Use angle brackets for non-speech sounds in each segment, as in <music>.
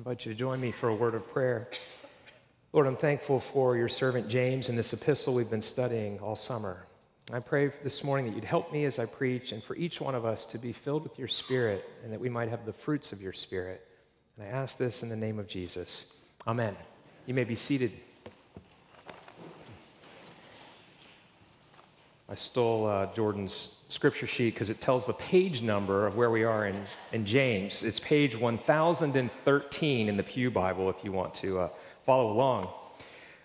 invite you to join me for a word of prayer. Lord, I'm thankful for your servant James and this epistle we've been studying all summer. I pray this morning that you'd help me as I preach and for each one of us to be filled with your spirit and that we might have the fruits of your spirit. And I ask this in the name of Jesus. Amen. You may be seated. I stole uh, Jordan's scripture sheet because it tells the page number of where we are in, in James. It's page 1013 in the Pew Bible if you want to uh, follow along.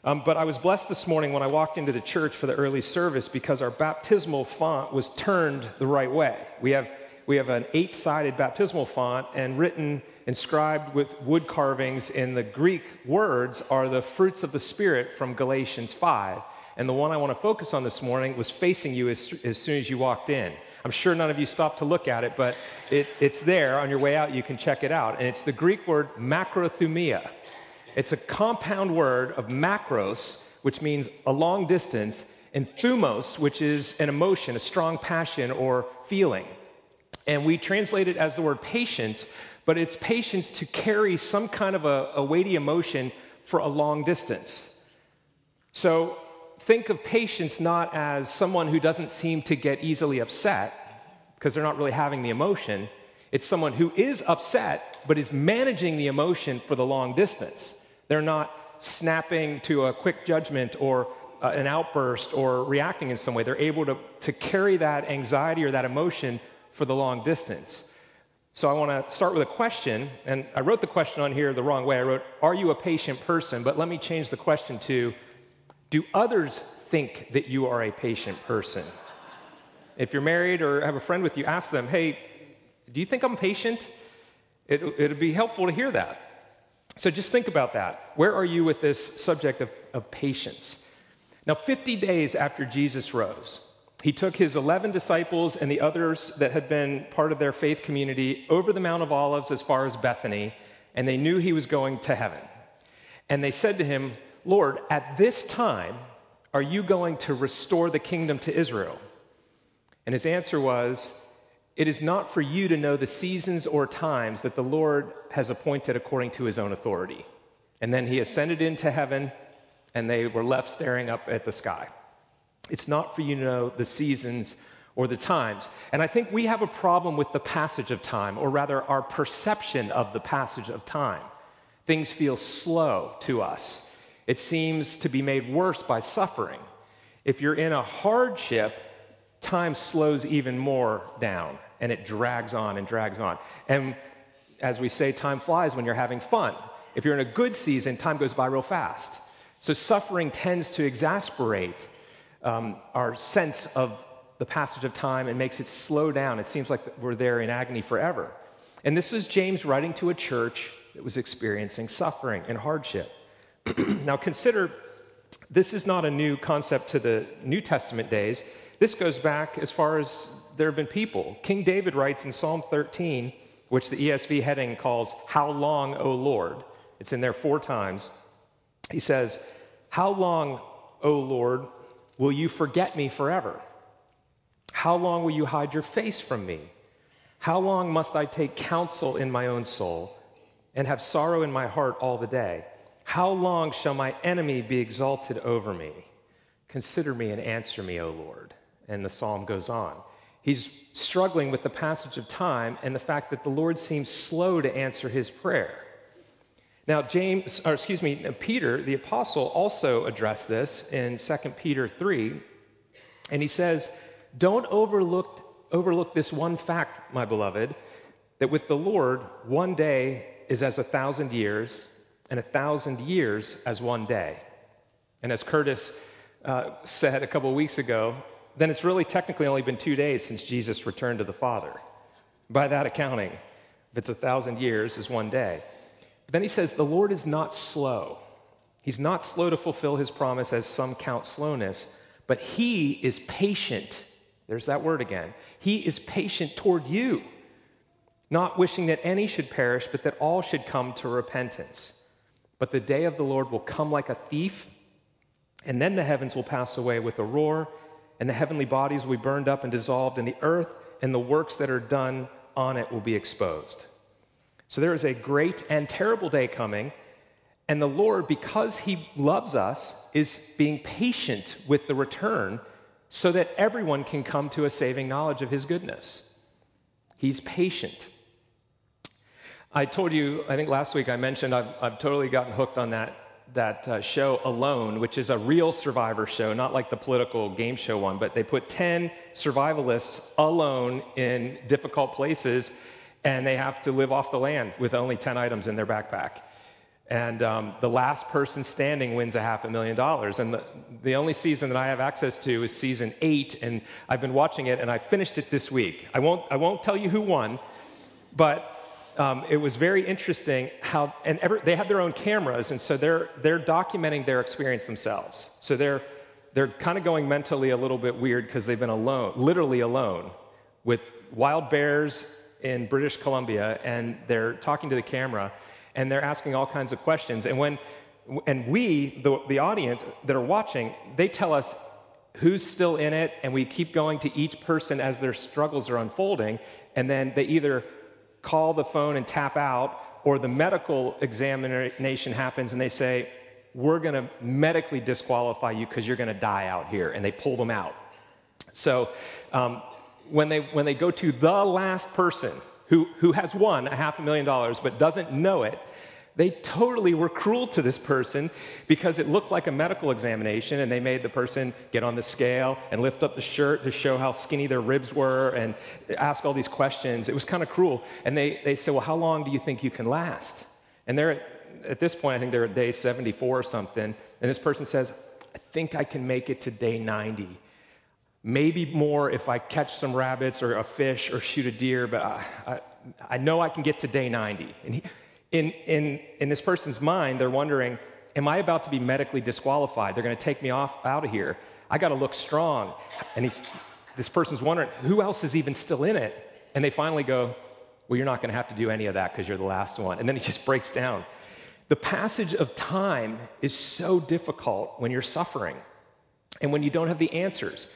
Um, but I was blessed this morning when I walked into the church for the early service because our baptismal font was turned the right way. We have, we have an eight sided baptismal font, and written, inscribed with wood carvings in the Greek words are the fruits of the Spirit from Galatians 5. And the one I want to focus on this morning was facing you as, as soon as you walked in. I'm sure none of you stopped to look at it, but it, it's there on your way out. You can check it out. And it's the Greek word macrothumia. It's a compound word of macros, which means a long distance, and thumos, which is an emotion, a strong passion or feeling. And we translate it as the word patience, but it's patience to carry some kind of a, a weighty emotion for a long distance. So think of patience not as someone who doesn't seem to get easily upset because they're not really having the emotion. It's someone who is upset but is managing the emotion for the long distance. They're not snapping to a quick judgment or uh, an outburst or reacting in some way. They're able to, to carry that anxiety or that emotion for the long distance. So I want to start with a question, and I wrote the question on here the wrong way. I wrote, Are you a patient person? But let me change the question to, do others think that you are a patient person? If you're married or have a friend with you, ask them, hey, do you think I'm patient? It, it'd be helpful to hear that. So just think about that. Where are you with this subject of, of patience? Now, 50 days after Jesus rose, he took his 11 disciples and the others that had been part of their faith community over the Mount of Olives as far as Bethany, and they knew he was going to heaven. And they said to him, Lord, at this time, are you going to restore the kingdom to Israel? And his answer was, It is not for you to know the seasons or times that the Lord has appointed according to his own authority. And then he ascended into heaven, and they were left staring up at the sky. It's not for you to know the seasons or the times. And I think we have a problem with the passage of time, or rather, our perception of the passage of time. Things feel slow to us. It seems to be made worse by suffering. If you're in a hardship, time slows even more down and it drags on and drags on. And as we say, time flies when you're having fun. If you're in a good season, time goes by real fast. So suffering tends to exasperate um, our sense of the passage of time and makes it slow down. It seems like we're there in agony forever. And this is James writing to a church that was experiencing suffering and hardship. <clears throat> now, consider this is not a new concept to the New Testament days. This goes back as far as there have been people. King David writes in Psalm 13, which the ESV heading calls, How long, O Lord? It's in there four times. He says, How long, O Lord, will you forget me forever? How long will you hide your face from me? How long must I take counsel in my own soul and have sorrow in my heart all the day? How long shall my enemy be exalted over me? Consider me and answer me, O Lord. And the psalm goes on. He's struggling with the passage of time and the fact that the Lord seems slow to answer his prayer. Now, James, or excuse me, Peter, the apostle, also addressed this in 2 Peter 3. And he says, Don't overlook, overlook this one fact, my beloved, that with the Lord, one day is as a thousand years, and a thousand years as one day. And as Curtis uh, said a couple weeks ago, then it's really technically only been two days since Jesus returned to the Father. By that accounting, if it's a thousand years, is one day. But then he says, The Lord is not slow. He's not slow to fulfill his promise, as some count slowness, but he is patient. There's that word again. He is patient toward you, not wishing that any should perish, but that all should come to repentance. But the day of the Lord will come like a thief, and then the heavens will pass away with a roar, and the heavenly bodies will be burned up and dissolved, and the earth and the works that are done on it will be exposed. So there is a great and terrible day coming, and the Lord, because He loves us, is being patient with the return so that everyone can come to a saving knowledge of His goodness. He's patient. I told you, I think last week I mentioned I've, I've totally gotten hooked on that, that uh, show Alone, which is a real survivor show, not like the political game show one, but they put 10 survivalists alone in difficult places and they have to live off the land with only 10 items in their backpack. And um, the last person standing wins a half a million dollars. And the, the only season that I have access to is season eight, and I've been watching it, and I finished it this week. I won't, I won't tell you who won, but um, it was very interesting how, and they have their own cameras, and so they're, they're documenting their experience themselves. So they're, they're kind of going mentally a little bit weird because they've been alone, literally alone, with wild bears in British Columbia, and they're talking to the camera, and they're asking all kinds of questions. And when, and we, the, the audience that are watching, they tell us who's still in it, and we keep going to each person as their struggles are unfolding, and then they either call the phone and tap out, or the medical examination happens and they say, We're going to medically disqualify you because you're going to die out here. And they pull them out. So um, when, they, when they go to the last person who, who has won a half a million dollars but doesn't know it, they totally were cruel to this person because it looked like a medical examination and they made the person get on the scale and lift up the shirt to show how skinny their ribs were and ask all these questions. It was kind of cruel. And they, they said, Well, how long do you think you can last? And they're at, at this point, I think they're at day 74 or something. And this person says, I think I can make it to day 90 maybe more if I catch some rabbits or a fish or shoot a deer, but I, I, I know I can get to day 90. And he, in, in, in this person's mind, they're wondering, am I about to be medically disqualified? They're going to take me off out of here. I got to look strong. And he's, this person's wondering, who else is even still in it? And they finally go, well, you're not going to have to do any of that because you're the last one. And then he just breaks down. The passage of time is so difficult when you're suffering and when you don't have the answers.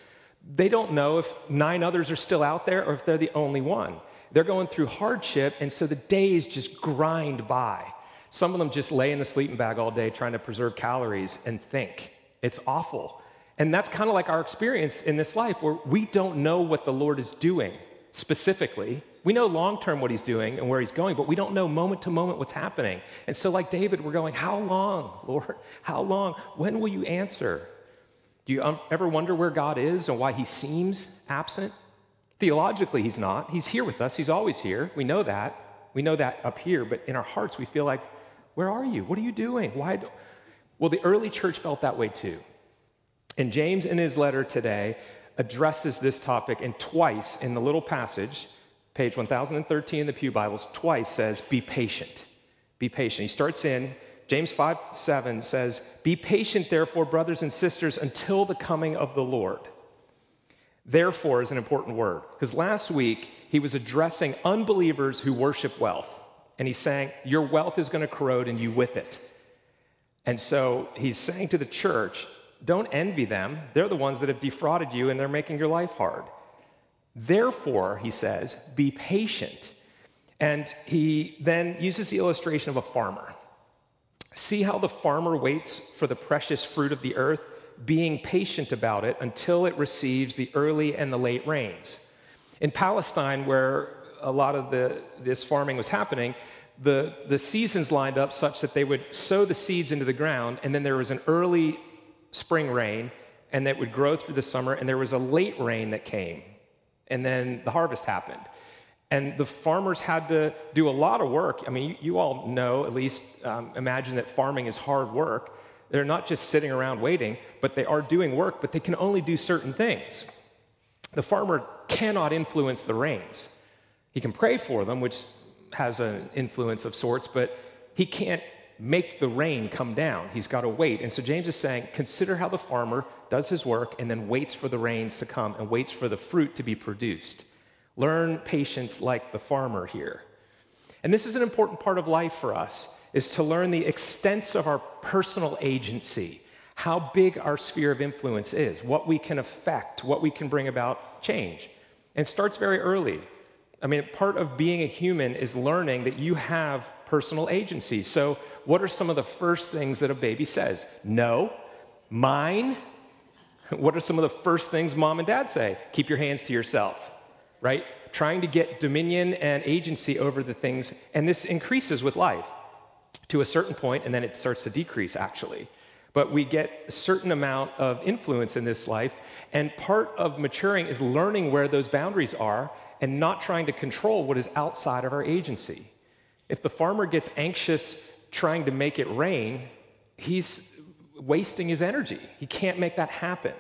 They don't know if nine others are still out there or if they're the only one. They're going through hardship, and so the days just grind by. Some of them just lay in the sleeping bag all day trying to preserve calories and think. It's awful. And that's kind of like our experience in this life where we don't know what the Lord is doing specifically. We know long term what he's doing and where he's going, but we don't know moment to moment what's happening. And so, like David, we're going, How long, <laughs> Lord? How long? When will you answer? Do you um, ever wonder where God is and why he seems absent? Theologically, he's not. He's here with us, he's always here. We know that. We know that up here, but in our hearts, we feel like, Where are you? What are you doing? Why? Do... Well, the early church felt that way too. And James, in his letter today, addresses this topic, and twice in the little passage, page 1013 in the Pew Bibles, twice says, Be patient. Be patient. He starts in James 5 7 says, Be patient, therefore, brothers and sisters, until the coming of the Lord. Therefore is an important word, because last week he was addressing unbelievers who worship wealth. And he's saying, Your wealth is going to corrode and you with it. And so he's saying to the church, Don't envy them. They're the ones that have defrauded you and they're making your life hard. Therefore, he says, Be patient. And he then uses the illustration of a farmer. See how the farmer waits for the precious fruit of the earth, being patient about it until it receives the early and the late rains. In Palestine, where a lot of the, this farming was happening, the, the seasons lined up such that they would sow the seeds into the ground, and then there was an early spring rain, and that would grow through the summer, and there was a late rain that came, and then the harvest happened. And the farmers had to do a lot of work. I mean, you, you all know, at least um, imagine that farming is hard work. They're not just sitting around waiting, but they are doing work, but they can only do certain things. The farmer cannot influence the rains. He can pray for them, which has an influence of sorts, but he can't make the rain come down. He's got to wait. And so James is saying, consider how the farmer does his work and then waits for the rains to come and waits for the fruit to be produced. Learn patience like the farmer here. And this is an important part of life for us is to learn the extents of our personal agency, how big our sphere of influence is, what we can affect, what we can bring about change. And starts very early. I mean, part of being a human is learning that you have personal agency. So, what are some of the first things that a baby says? No, mine. <laughs> What are some of the first things mom and dad say? Keep your hands to yourself, right? Trying to get dominion and agency over the things, and this increases with life to a certain point, and then it starts to decrease actually. But we get a certain amount of influence in this life, and part of maturing is learning where those boundaries are and not trying to control what is outside of our agency. If the farmer gets anxious trying to make it rain, he's wasting his energy. He can't make that happen.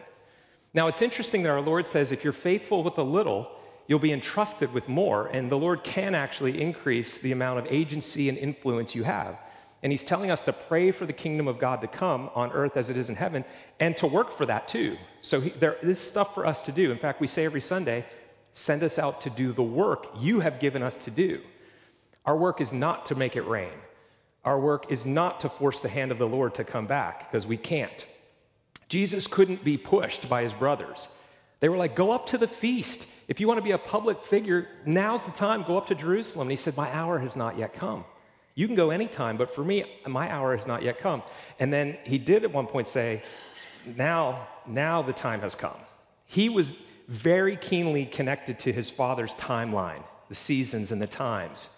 Now, it's interesting that our Lord says if you're faithful with a little, you'll be entrusted with more, and the Lord can actually increase the amount of agency and influence you have. And He's telling us to pray for the kingdom of God to come on earth as it is in heaven, and to work for that too. So he, there is stuff for us to do. In fact, we say every Sunday, send us out to do the work you have given us to do. Our work is not to make it rain. Our work is not to force the hand of the Lord to come back, because we can't. Jesus couldn't be pushed by his brothers. They were like, Go up to the feast. If you want to be a public figure, now's the time. Go up to Jerusalem. And he said, My hour has not yet come. You can go anytime, but for me, my hour has not yet come. And then he did at one point say, Now, now the time has come. He was very keenly connected to his father's timeline, the seasons and the times.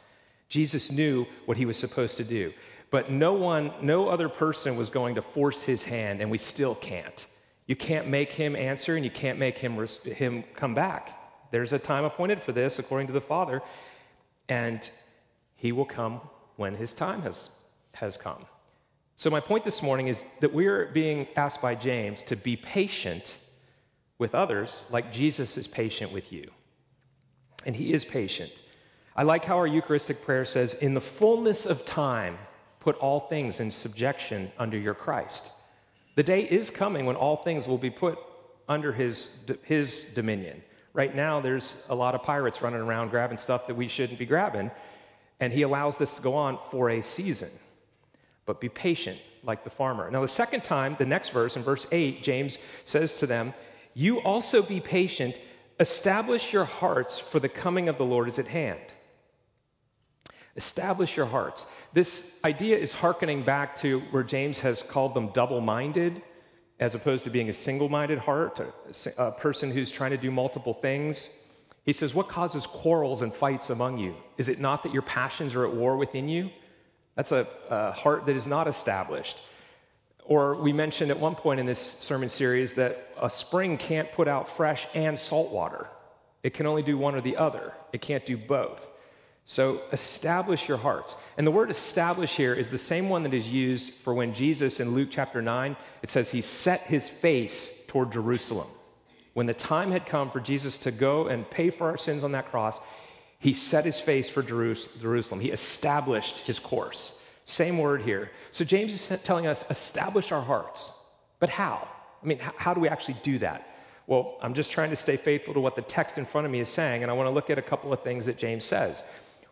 Jesus knew what he was supposed to do. But no one, no other person was going to force his hand, and we still can't. You can't make him answer, and you can't make him, him come back. There's a time appointed for this, according to the Father, and he will come when his time has, has come. So, my point this morning is that we're being asked by James to be patient with others like Jesus is patient with you. And he is patient. I like how our Eucharistic prayer says, In the fullness of time, put all things in subjection under your Christ. The day is coming when all things will be put under his, his dominion. Right now, there's a lot of pirates running around grabbing stuff that we shouldn't be grabbing, and he allows this to go on for a season. But be patient, like the farmer. Now, the second time, the next verse, in verse 8, James says to them, You also be patient, establish your hearts, for the coming of the Lord is at hand. Establish your hearts. This idea is hearkening back to where James has called them double minded, as opposed to being a single minded heart, a, a, person who's trying to do multiple things. He says, What causes quarrels and fights among you? Is it not that your passions are at war within you? That's a, a heart that is not established. Or we mentioned at one point in this sermon series that a spring can't put out fresh and salt water. It can only do one or the other, it can't do both. So establish your hearts. And the word establish here is the same one that is used for when Jesus in Luke chapter 9, it says he set his face toward Jerusalem. When the time had come for Jesus to go and pay for our sins on that cross, he set his face for Jerusalem. He established his course. Same word here. So James is telling us establish our hearts. But how? I mean, how do we actually do that? Well, I'm just trying to stay faithful to what the text in front of me is saying, and I want to look at a couple of things that James says.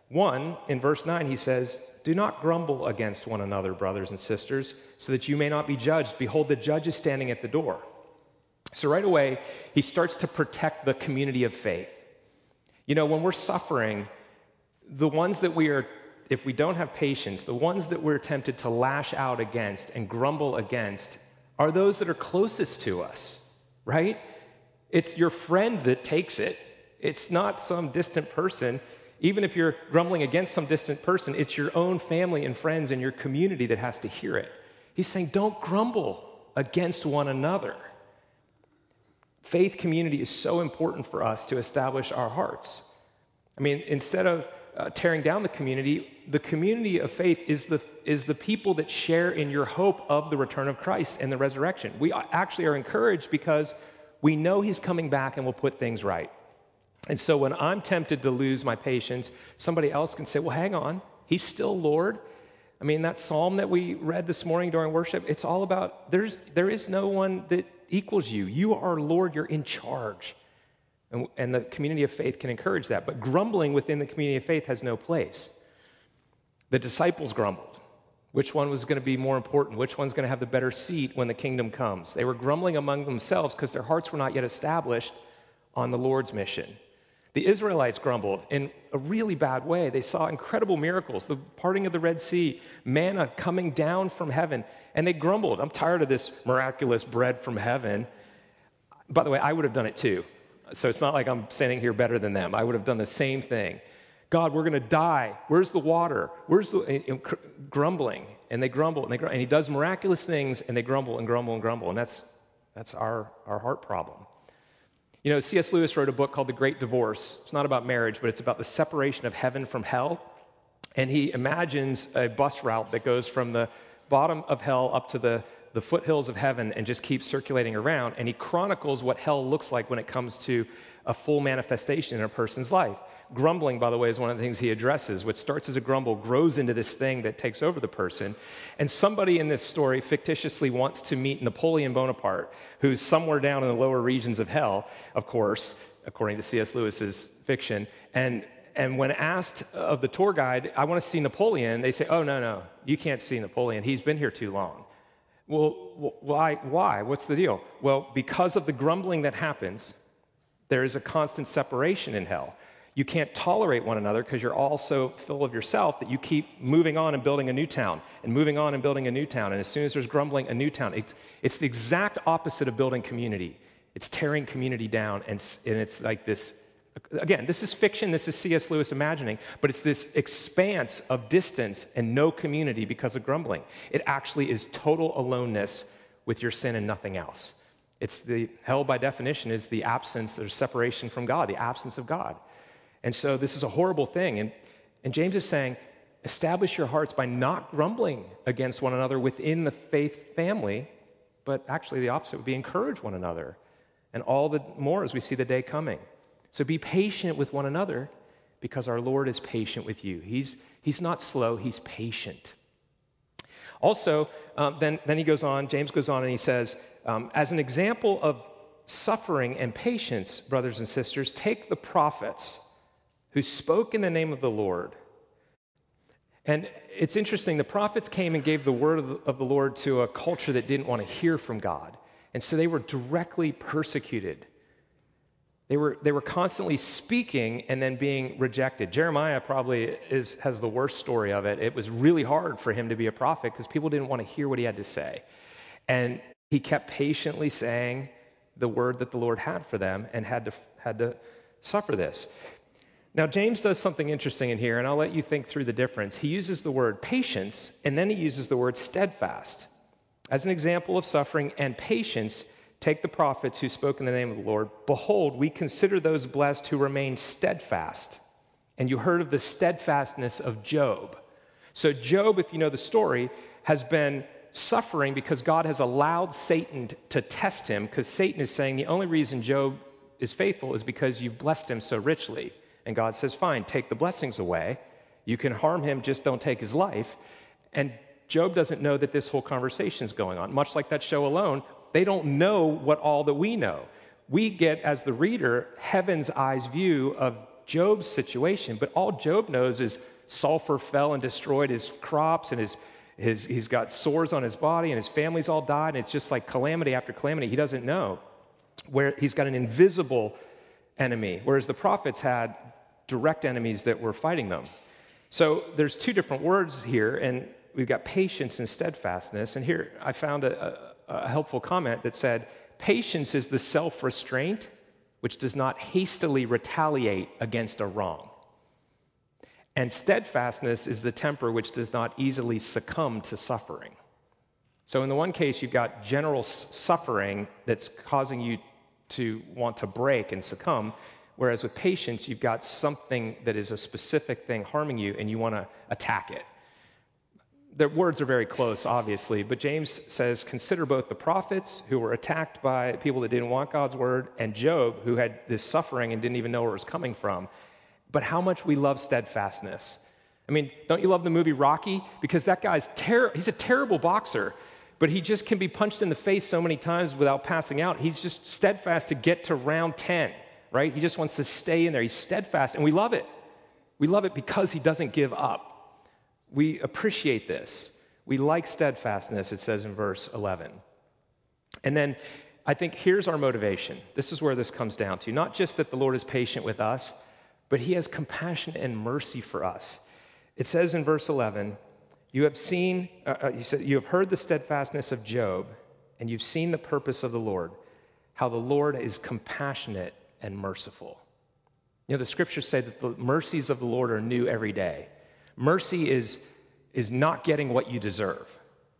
One, in verse 9, he says, Do not grumble against one another, brothers and sisters, so that you may not be judged. Behold, the judge is standing at the door. So, right away, he starts to protect the community of faith. You know, when we're suffering, the ones that we are, if we don't have patience, the ones that we're tempted to lash out against and grumble against are those that are closest to us, right? It's your friend that takes it, it's not some distant person even if you're grumbling against some distant person, it's your own family and friends and your community that has to hear it. He's saying, don't grumble against one another. Faith community is so important for us to establish our hearts. I mean, instead of uh, tearing down the community, the community of faith is the, is the people that share in your hope of the return of Christ and the resurrection. We actually are encouraged because we know he's coming back and will put things right. And so when I'm tempted to lose my patience, somebody else can say, well, hang on, he's still Lord. I mean, that psalm that we read this morning during worship, it's all about there's, there is no one that equals you. You are Lord, you're in charge. And, and the community of faith can encourage that. But grumbling within the community of faith has no place. The disciples grumbled. Which one was going to be more important? Which one's going to have the better seat when the kingdom comes? They were grumbling among themselves because their hearts were not yet established on the Lord's mission. The Israelites grumbled in a really bad way. They saw incredible miracles, the parting of the Red Sea, manna coming down from heaven, and they grumbled. I'm tired of this miraculous bread from heaven. By the way, I would have done it too. So it's not like I'm standing here better than them. I would have done the same thing. God, we're going to die. Where's the water? Where's the grumbling? And they grumble and they grumble. And he does miraculous things and they grumble and grumble and grumble. And that's that's our, our heart problem. You know, C.S. Lewis wrote a book called The Great Divorce. It's not about marriage, but it's about the separation of heaven from hell. And he imagines a bus route that goes from the bottom of hell up to the, the foothills of heaven and just keeps circulating around. And he chronicles what hell looks like when it comes to a full manifestation in a person's life. Grumbling, by the way, is one of the things he addresses. What starts as a grumble grows into this thing that takes over the person. And somebody in this story fictitiously wants to meet Napoleon Bonaparte, who's somewhere down in the lower regions of hell, of course, according to C.S. Lewis's fiction. And, and when asked of the tour guide, I want to see Napoleon, they say, oh, no, no, you can't see Napoleon. He's been here too long. Well, why? Why? What's the deal? Well, because of the grumbling that happens, there is a constant separation in hell you can't tolerate one another because you're all so full of yourself that you keep moving on and building a new town and moving on and building a new town. And as soon as there's grumbling, a new town. It's, it's the exact opposite of building community. It's tearing community down. And, and it's like this again, this is fiction, this is C.S. Lewis imagining, but it's this expanse of distance and no community because of grumbling. It actually is total aloneness with your sin and nothing else. It's the hell by definition is the absence or separation from God, the absence of God. And so this is a horrible thing. And, and James is saying, establish your hearts by not grumbling against one another within the faith family, but actually the opposite would be encourage one another. And all the more as we see the day coming. So be patient with one another because our Lord is patient with you. He's, he's not slow, he's patient. Also, um, then, then he goes on, James goes on and he says, um, as an example of suffering and patience, brothers and sisters, take the prophets who spoke in the name of the Lord. And it's interesting, the prophets came and gave the word of the Lord to a culture that didn't want to hear from God. And so they were directly persecuted. They were, they were constantly speaking and then being rejected. Jeremiah probably is, has the worst story of it. It was really hard for him to be a prophet because people didn't want to hear what he had to say. And he kept patiently saying the word that the Lord had for them and had to, had to suffer this. Now, James does something interesting in here, and I'll let you think through the difference. He uses the word patience, and then he uses the word steadfast. As an example of suffering and patience, take the prophets who spoke in the name of the Lord. Behold, we consider those blessed who remain steadfast. And you heard of the steadfastness of Job. So, Job, if you know the story, has been suffering because God has allowed Satan to test him, because Satan is saying the only reason Job is faithful is because you've blessed him so richly. And God says, Fine, take the blessings away. You can harm him, just don't take his life. And Job doesn't know that this whole conversation is going on. Much like that show alone, they don't know what all that we know. We get, as the reader, heaven's eyes view of Job's situation, but all Job knows is sulfur fell and destroyed his crops, and his, his, he's got sores on his body, and his family's all died, and it's just like calamity after calamity. He doesn't know where he's got an invisible enemy, whereas the prophets had direct enemies that were fighting them. So there's two different words here, and we've got patience and steadfastness. And here I found a, a, a helpful comment that said, Patience is the self restraint which does not hastily retaliate against a wrong. And steadfastness is the temper which does not easily succumb to suffering. So, in the one case, you've got general suffering that's causing you to want to break and succumb. Whereas with patience, you've got something that is a specific thing harming you and you want to attack it. The words are very close, obviously, but James says consider both the prophets who were attacked by people that didn't want God's word and Job who had this suffering and didn't even know where it was coming from. But how much we love steadfastness. I mean, don't you love the movie Rocky? Because that guy's ter- he's a terrible boxer, but he just can be punched in the face so many times without passing out. He's just steadfast to get to round 10 right? He just wants to stay in there. He's steadfast, and we love it. We love it because he doesn't give up. We appreciate this. We like steadfastness, it says in verse 11. And then I think here's our motivation. This is where this comes down to. Not just that the Lord is patient with us, but he has compassion and mercy for us. It says in verse 11, you have seen, uh, uh, you, said, you have heard the steadfastness of Job, and you've seen the purpose of the Lord, how the Lord is compassionate and merciful. You know, the scriptures say that the mercies of the Lord are new every day. Mercy is, is not getting what you deserve.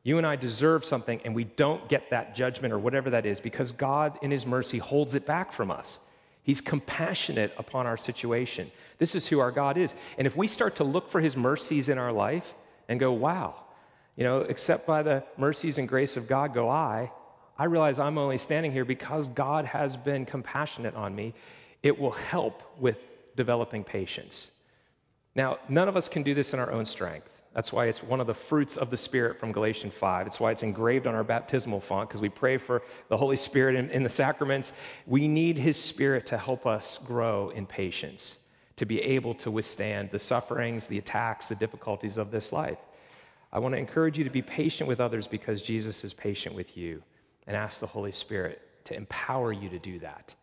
You and I deserve something, and we don't get that judgment or whatever that is because God, in His mercy, holds it back from us. He's compassionate upon our situation. This is who our God is. And if we start to look for His mercies in our life and go, wow, you know, except by the mercies and grace of God go I, I realize I'm only standing here because God has been compassionate on me. It will help with developing patience. Now, none of us can do this in our own strength. That's why it's one of the fruits of the Spirit from Galatians 5. It's why it's engraved on our baptismal font, because we pray for the Holy Spirit in, in, the sacraments. We need His Spirit to help us grow in patience, to be able to withstand the sufferings, the attacks, the difficulties of this life. I want to encourage you to be patient with others because Jesus is patient with you, and ask the Holy Spirit to empower you to do that.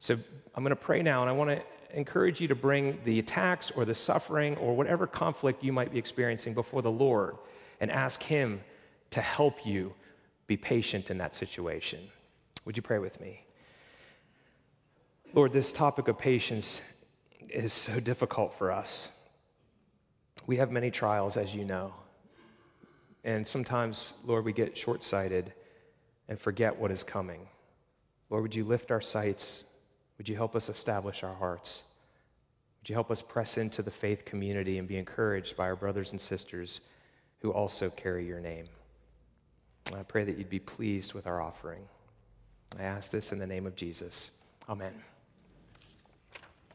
So I'm going to pray now, and I want to encourage you to bring the attacks or the suffering or whatever conflict you might be experiencing before the Lord and ask Him to help you be patient in that situation. Would you pray with me? Lord, this topic of patience is so difficult for us. We have many trials, as you know. And sometimes, Lord, we get short sighted and forget what is coming. Lord, would you lift our sights would you help us establish our hearts? Would you help us press into the faith community and be encouraged by our brothers and sisters who also carry your name? I pray that you'd be pleased with our offering. I ask this in the name of Jesus. Amen.